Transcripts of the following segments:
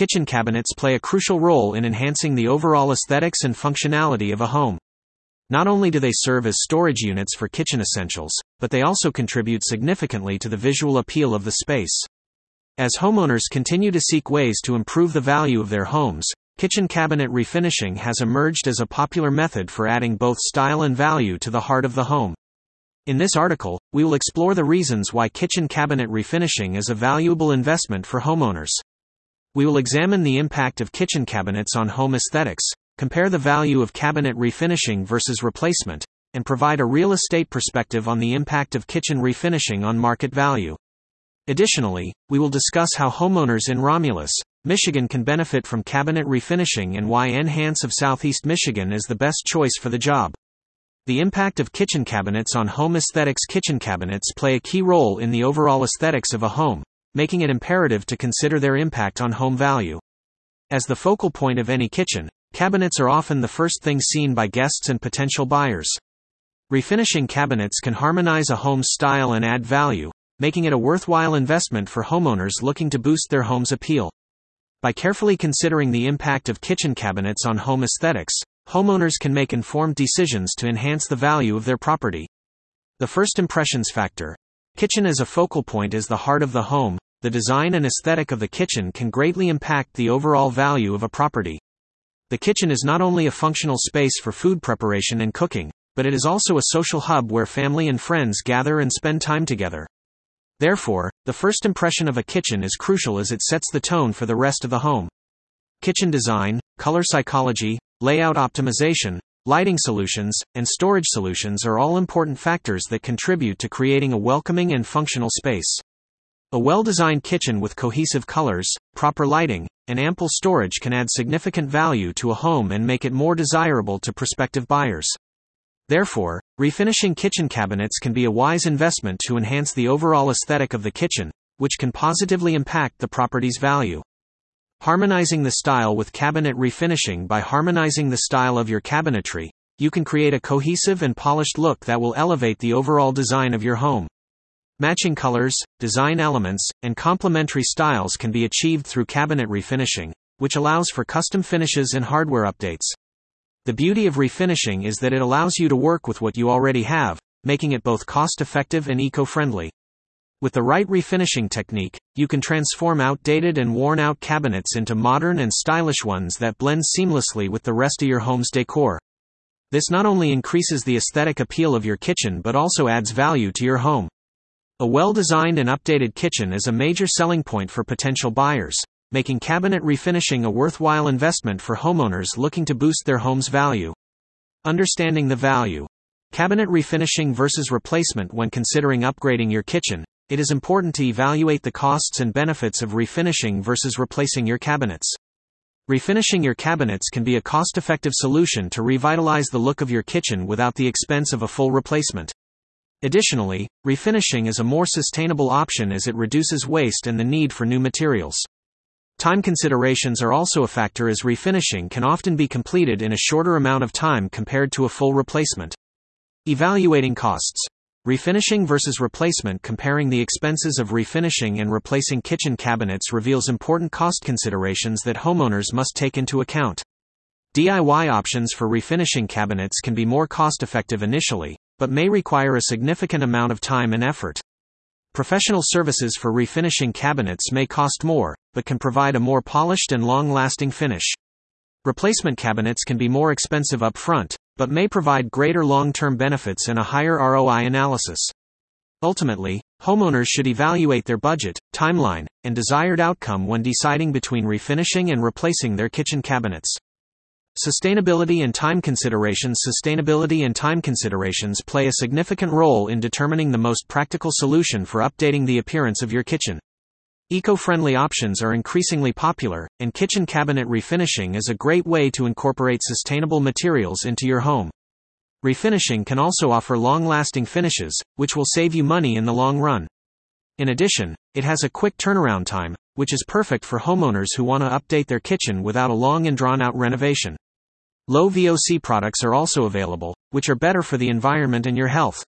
kitchen cabinets play a crucial role in enhancing the overall aesthetics and functionality of a home. Not only do they serve as storage units for kitchen essentials, but they also contribute significantly to the visual appeal of the space. As homeowners continue to seek ways to improve the value of their homes, kitchen cabinet refinishing has emerged as a popular method for adding both style and value to the heart of the home. In this article, we will explore the reasons why kitchen cabinet refinishing is a valuable investment for homeowners. We will examine the impact of kitchen cabinets on home aesthetics, compare the value of cabinet refinishing versus replacement, and provide a real estate perspective on the impact of kitchen refinishing on market value. Additionally, we will discuss how homeowners in Romulus, Michigan can benefit from cabinet refinishing and why N-Hance of Southeast Michigan is the best choice for the job. The impact of kitchen cabinets on home aesthetics Kitchen cabinets play a key role in the overall aesthetics of a home, making it imperative to consider their impact on home value. As the focal point of any kitchen, cabinets are often the first thing seen by guests and potential buyers. Refinishing cabinets can harmonize a home's style and add value, making it a worthwhile investment for homeowners looking to boost their home's appeal. By carefully considering the impact of kitchen cabinets on home aesthetics, homeowners can make informed decisions to enhance the value of their property. The first impressions factor Kitchen as a focal point is the heart of the home, the design and aesthetic of the kitchen can greatly impact the overall value of a property. The kitchen is not only a functional space for food preparation and cooking, but it is also a social hub where family and friends gather and spend time together. Therefore, the first impression of a kitchen is crucial as it sets the tone for the rest of the home. Kitchen design, color psychology, layout optimization, lighting solutions, and storage solutions are all important factors that contribute to creating a welcoming and functional space. A well designed kitchen with cohesive colors, proper lighting, and ample storage can add significant value to a home and make it more desirable to prospective buyers. Therefore, refinishing kitchen cabinets can be a wise investment to enhance the overall aesthetic of the kitchen, which can positively impact the property's value. Harmonizing the style with cabinet refinishing By harmonizing the style of your cabinetry, you can create a cohesive and polished look that will elevate the overall design of your home. Matching colors, design elements, and complementary styles can be achieved through cabinet refinishing, which allows for custom finishes and hardware updates. The beauty of refinishing is that it allows you to work with what you already have, making it both cost effective and eco friendly. With the right refinishing technique, you can transform outdated and worn out cabinets into modern and stylish ones that blend seamlessly with the rest of your home's decor. This not only increases the aesthetic appeal of your kitchen but also adds value to your home. A well designed and updated kitchen is a major selling point for potential buyers, making cabinet refinishing a worthwhile investment for homeowners looking to boost their home's value. Understanding the value. Cabinet refinishing versus replacement when considering upgrading your kitchen, it is important to evaluate the costs and benefits of refinishing versus replacing your cabinets. Refinishing your cabinets can be a cost effective solution to revitalize the look of your kitchen without the expense of a full replacement. Additionally, refinishing is a more sustainable option as it reduces waste and the need for new materials. Time considerations are also a factor as refinishing can often be completed in a shorter amount of time compared to a full replacement. Evaluating costs. Refinishing versus replacement Comparing the expenses of refinishing and replacing kitchen cabinets reveals important cost considerations that homeowners must take into account. DIY options for refinishing cabinets can be more cost effective initially, but may require a significant amount of time and effort. Professional services for refinishing cabinets may cost more, but can provide a more polished and long lasting finish. Replacement cabinets can be more expensive up front, but may provide greater long term benefits and a higher ROI analysis. Ultimately, homeowners should evaluate their budget, timeline, and desired outcome when deciding between refinishing and replacing their kitchen cabinets. Sustainability and time considerations Sustainability and time considerations play a significant role in determining the most practical solution for updating the appearance of your kitchen. Eco friendly options are increasingly popular, and kitchen cabinet refinishing is a great way to incorporate sustainable materials into your home. Refinishing can also offer long lasting finishes, which will save you money in the long run. In addition, it has a quick turnaround time, which is perfect for homeowners who want to update their kitchen without a long and drawn out renovation. Low VOC products are also available, which are better for the environment and your health.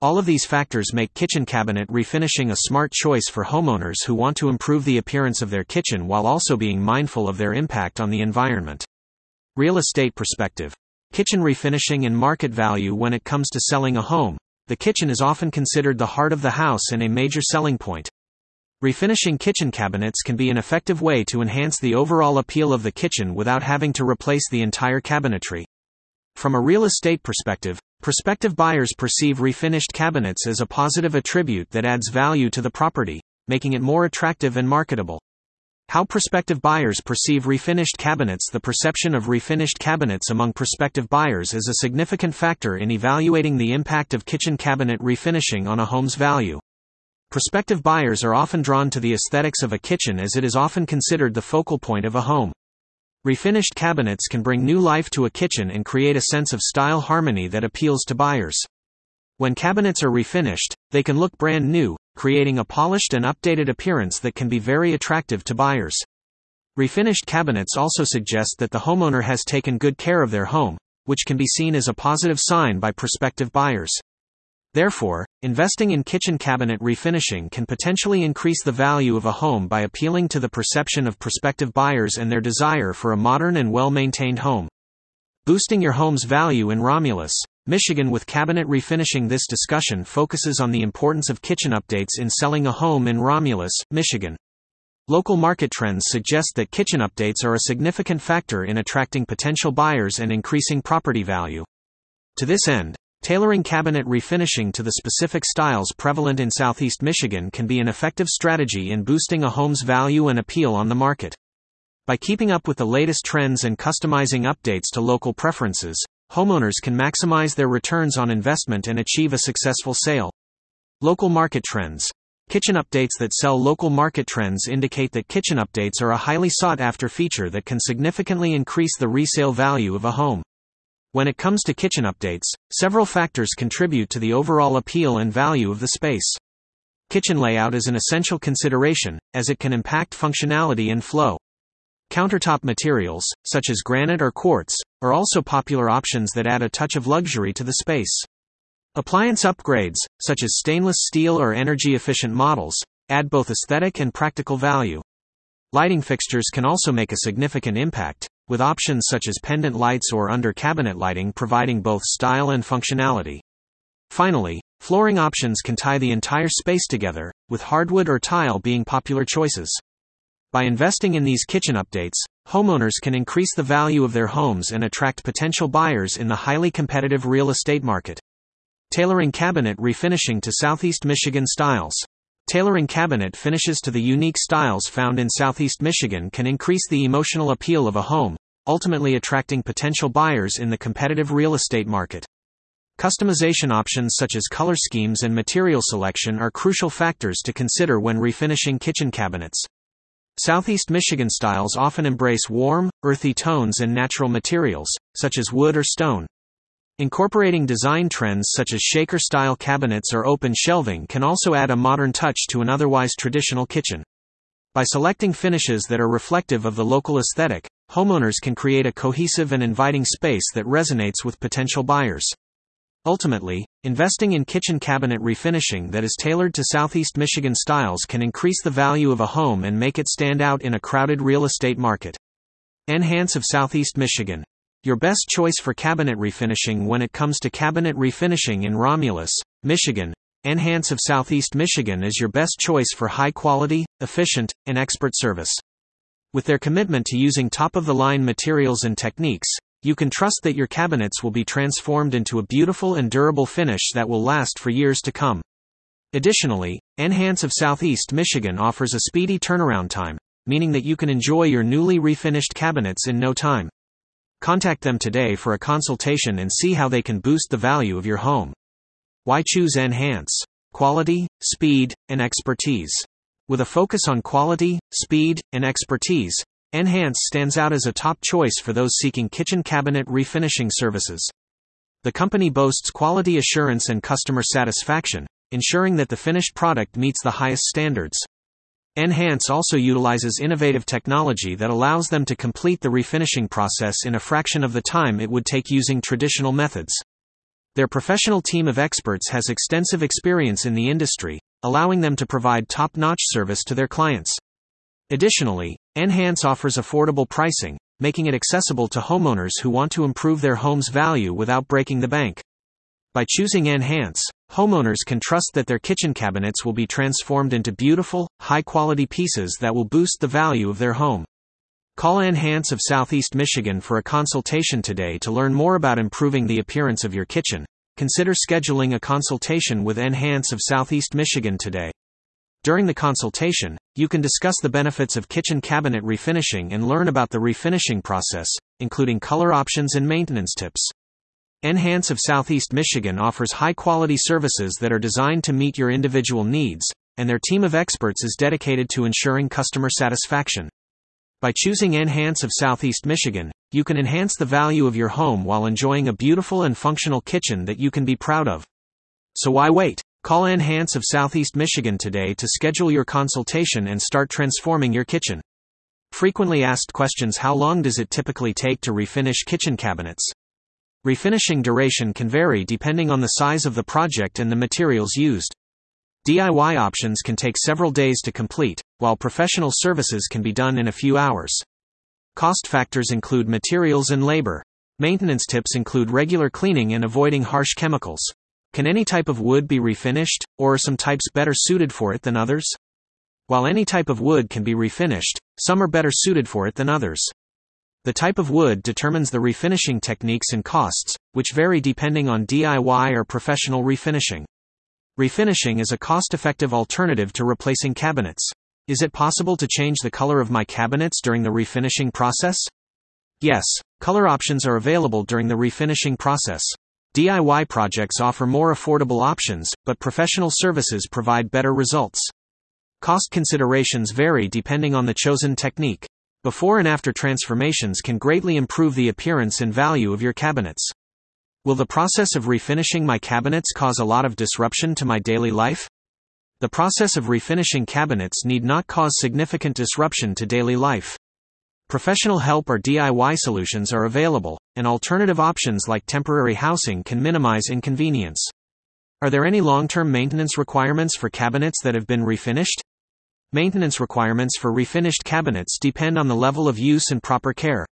All of these factors make kitchen cabinet refinishing a smart choice for homeowners who want to improve the appearance of their kitchen while also being mindful of their impact on the environment. Real estate perspective. Kitchen refinishing and market value when it comes to selling a home. The kitchen is often considered the heart of the house and a major selling point. Refinishing kitchen cabinets can be an effective way to enhance the overall appeal of the kitchen without having to replace the entire cabinetry. From a real estate perspective, prospective buyers perceive refinished cabinets as a positive attribute that adds value to the property, making it more attractive and marketable. How prospective buyers perceive refinished cabinets The perception of refinished cabinets among prospective buyers is a significant factor in evaluating the impact of kitchen cabinet refinishing on a home's value. Prospective buyers are often drawn to the aesthetics of a kitchen as it is often considered the focal point of a home. Refinished cabinets can bring new life to a kitchen and create a sense of style harmony that appeals to buyers. When cabinets are refinished, they can look brand new, creating a polished and updated appearance that can be very attractive to buyers. Refinished cabinets also suggest that the homeowner has taken good care of their home, which can be seen as a positive sign by prospective buyers. Therefore, investing in kitchen cabinet refinishing can potentially increase the value of a home by appealing to the perception of prospective buyers and their desire for a modern and well maintained home. Boosting your home's value in Romulus, Michigan with cabinet refinishing. This discussion focuses on the importance of kitchen updates in selling a home in Romulus, Michigan. Local market trends suggest that kitchen updates are a significant factor in attracting potential buyers and increasing property value. To this end, Tailoring cabinet refinishing to the specific styles prevalent in Southeast Michigan can be an effective strategy in boosting a home's value and appeal on the market. By keeping up with the latest trends and customizing updates to local preferences, homeowners can maximize their returns on investment and achieve a successful sale. Local market trends. Kitchen updates that sell local market trends indicate that kitchen updates are a highly sought after feature that can significantly increase the resale value of a home. When it comes to kitchen updates, several factors contribute to the overall appeal and value of the space. Kitchen layout is an essential consideration, as it can impact functionality and flow. Countertop materials, such as granite or quartz, are also popular options that add a touch of luxury to the space. Appliance upgrades, such as stainless steel or energy efficient models, add both aesthetic and practical value. Lighting fixtures can also make a significant impact, with options such as pendant lights or under cabinet lighting providing both style and functionality. Finally, flooring options can tie the entire space together, with hardwood or tile being popular choices. By investing in these kitchen updates, homeowners can increase the value of their homes and attract potential buyers in the highly competitive real estate market. Tailoring cabinet refinishing to Southeast Michigan styles. Tailoring cabinet finishes to the unique styles found in Southeast Michigan can increase the emotional appeal of a home, ultimately attracting potential buyers in the competitive real estate market. Customization options such as color schemes and material selection are crucial factors to consider when refinishing kitchen cabinets. Southeast Michigan styles often embrace warm, earthy tones and natural materials, such as wood or stone. Incorporating design trends such as shaker style cabinets or open shelving can also add a modern touch to an otherwise traditional kitchen. By selecting finishes that are reflective of the local aesthetic, homeowners can create a cohesive and inviting space that resonates with potential buyers. Ultimately, investing in kitchen cabinet refinishing that is tailored to Southeast Michigan styles can increase the value of a home and make it stand out in a crowded real estate market. N-Hance of Southeast Michigan. Your best choice for cabinet refinishing when it comes to cabinet refinishing in Romulus, Michigan. N-Hance of Southeast Michigan is your best choice for high quality, efficient, and expert service. With their commitment to using top of the line materials and techniques, you can trust that your cabinets will be transformed into a beautiful and durable finish that will last for years to come. Additionally, N-Hance of Southeast Michigan offers a speedy turnaround time, meaning that you can enjoy your newly refinished cabinets in no time. Contact them today for a consultation and see how they can boost the value of your home. Why choose N-Hance? Quality, speed, and expertise. With a focus on quality, speed, and expertise, N-Hance stands out as a top choice for those seeking kitchen cabinet refinishing services. The company boasts quality assurance and customer satisfaction, ensuring that the finished product meets the highest standards. N-Hance also utilizes innovative technology that allows them to complete the refinishing process in a fraction of the time it would take using traditional methods. Their professional team of experts has extensive experience in the industry, allowing them to provide top notch service to their clients. Additionally, N-Hance offers affordable pricing, making it accessible to homeowners who want to improve their home's value without breaking the bank. By choosing N-Hance, homeowners can trust that their kitchen cabinets will be transformed into beautiful, high quality pieces that will boost the value of their home. Call N-Hance of Southeast Michigan for a consultation today to learn more about improving the appearance of your kitchen. Consider scheduling a consultation with N-Hance of Southeast Michigan today. During the consultation, you can discuss the benefits of kitchen cabinet refinishing and learn about the refinishing process, including color options and maintenance tips. N-Hance of Southeast Michigan offers high quality services that are designed to meet your individual needs, and their team of experts is dedicated to ensuring customer satisfaction. By choosing N-Hance of Southeast Michigan, you can enhance the value of your home while enjoying a beautiful and functional kitchen that you can be proud of. So why wait? Call N-Hance of Southeast Michigan today to schedule your consultation and start transforming your kitchen. Frequently asked questions How long does it typically take to refinish kitchen cabinets? Refinishing duration can vary depending on the size of the project and the materials used. DIY options can take several days to complete, while professional services can be done in a few hours. Cost factors include materials and labor. Maintenance tips include regular cleaning and avoiding harsh chemicals. Can any type of wood be refinished, or are some types better suited for it than others? While any type of wood can be refinished, some are better suited for it than others. The type of wood determines the refinishing techniques and costs, which vary depending on DIY or professional refinishing. Refinishing is a cost effective alternative to replacing cabinets. Is it possible to change the color of my cabinets during the refinishing process? Yes, color options are available during the refinishing process. DIY projects offer more affordable options, but professional services provide better results. Cost considerations vary depending on the chosen technique. Before and after transformations can greatly improve the appearance and value of your cabinets. Will the process of refinishing my cabinets cause a lot of disruption to my daily life? The process of refinishing cabinets need not cause significant disruption to daily life. Professional help or DIY solutions are available, and alternative options like temporary housing can minimize inconvenience. Are there any long term maintenance requirements for cabinets that have been refinished? Maintenance requirements for refinished cabinets depend on the level of use and proper care.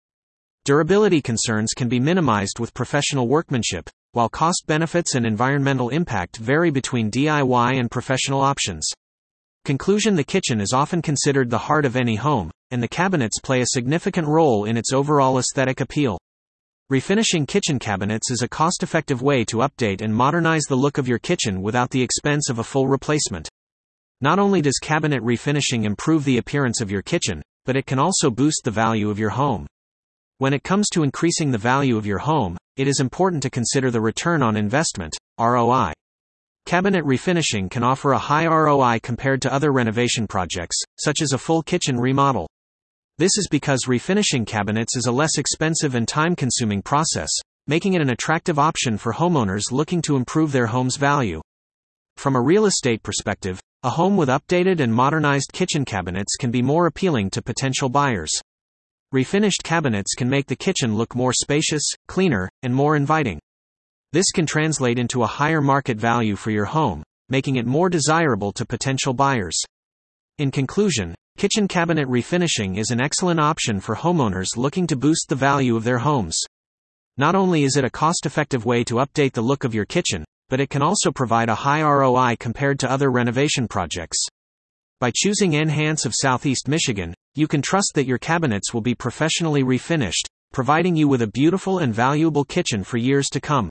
Durability concerns can be minimized with professional workmanship, while cost benefits and environmental impact vary between DIY and professional options. Conclusion The kitchen is often considered the heart of any home, and the cabinets play a significant role in its overall aesthetic appeal. Refinishing kitchen cabinets is a cost effective way to update and modernize the look of your kitchen without the expense of a full replacement. Not only does cabinet refinishing improve the appearance of your kitchen, but it can also boost the value of your home. When it comes to increasing the value of your home, it is important to consider the return on investment, ROI. Cabinet refinishing can offer a high ROI compared to other renovation projects, such as a full kitchen remodel. This is because refinishing cabinets is a less expensive and time consuming process, making it an attractive option for homeowners looking to improve their home's value. From a real estate perspective, a home with updated and modernized kitchen cabinets can be more appealing to potential buyers. Refinished cabinets can make the kitchen look more spacious, cleaner, and more inviting. This can translate into a higher market value for your home, making it more desirable to potential buyers. In conclusion, kitchen cabinet refinishing is an excellent option for homeowners looking to boost the value of their homes. Not only is it a cost effective way to update the look of your kitchen, but it can also provide a high ROI compared to other renovation projects. By choosing N-Hance of Southeast Michigan, you can trust that your cabinets will be professionally refinished, providing you with a beautiful and valuable kitchen for years to come.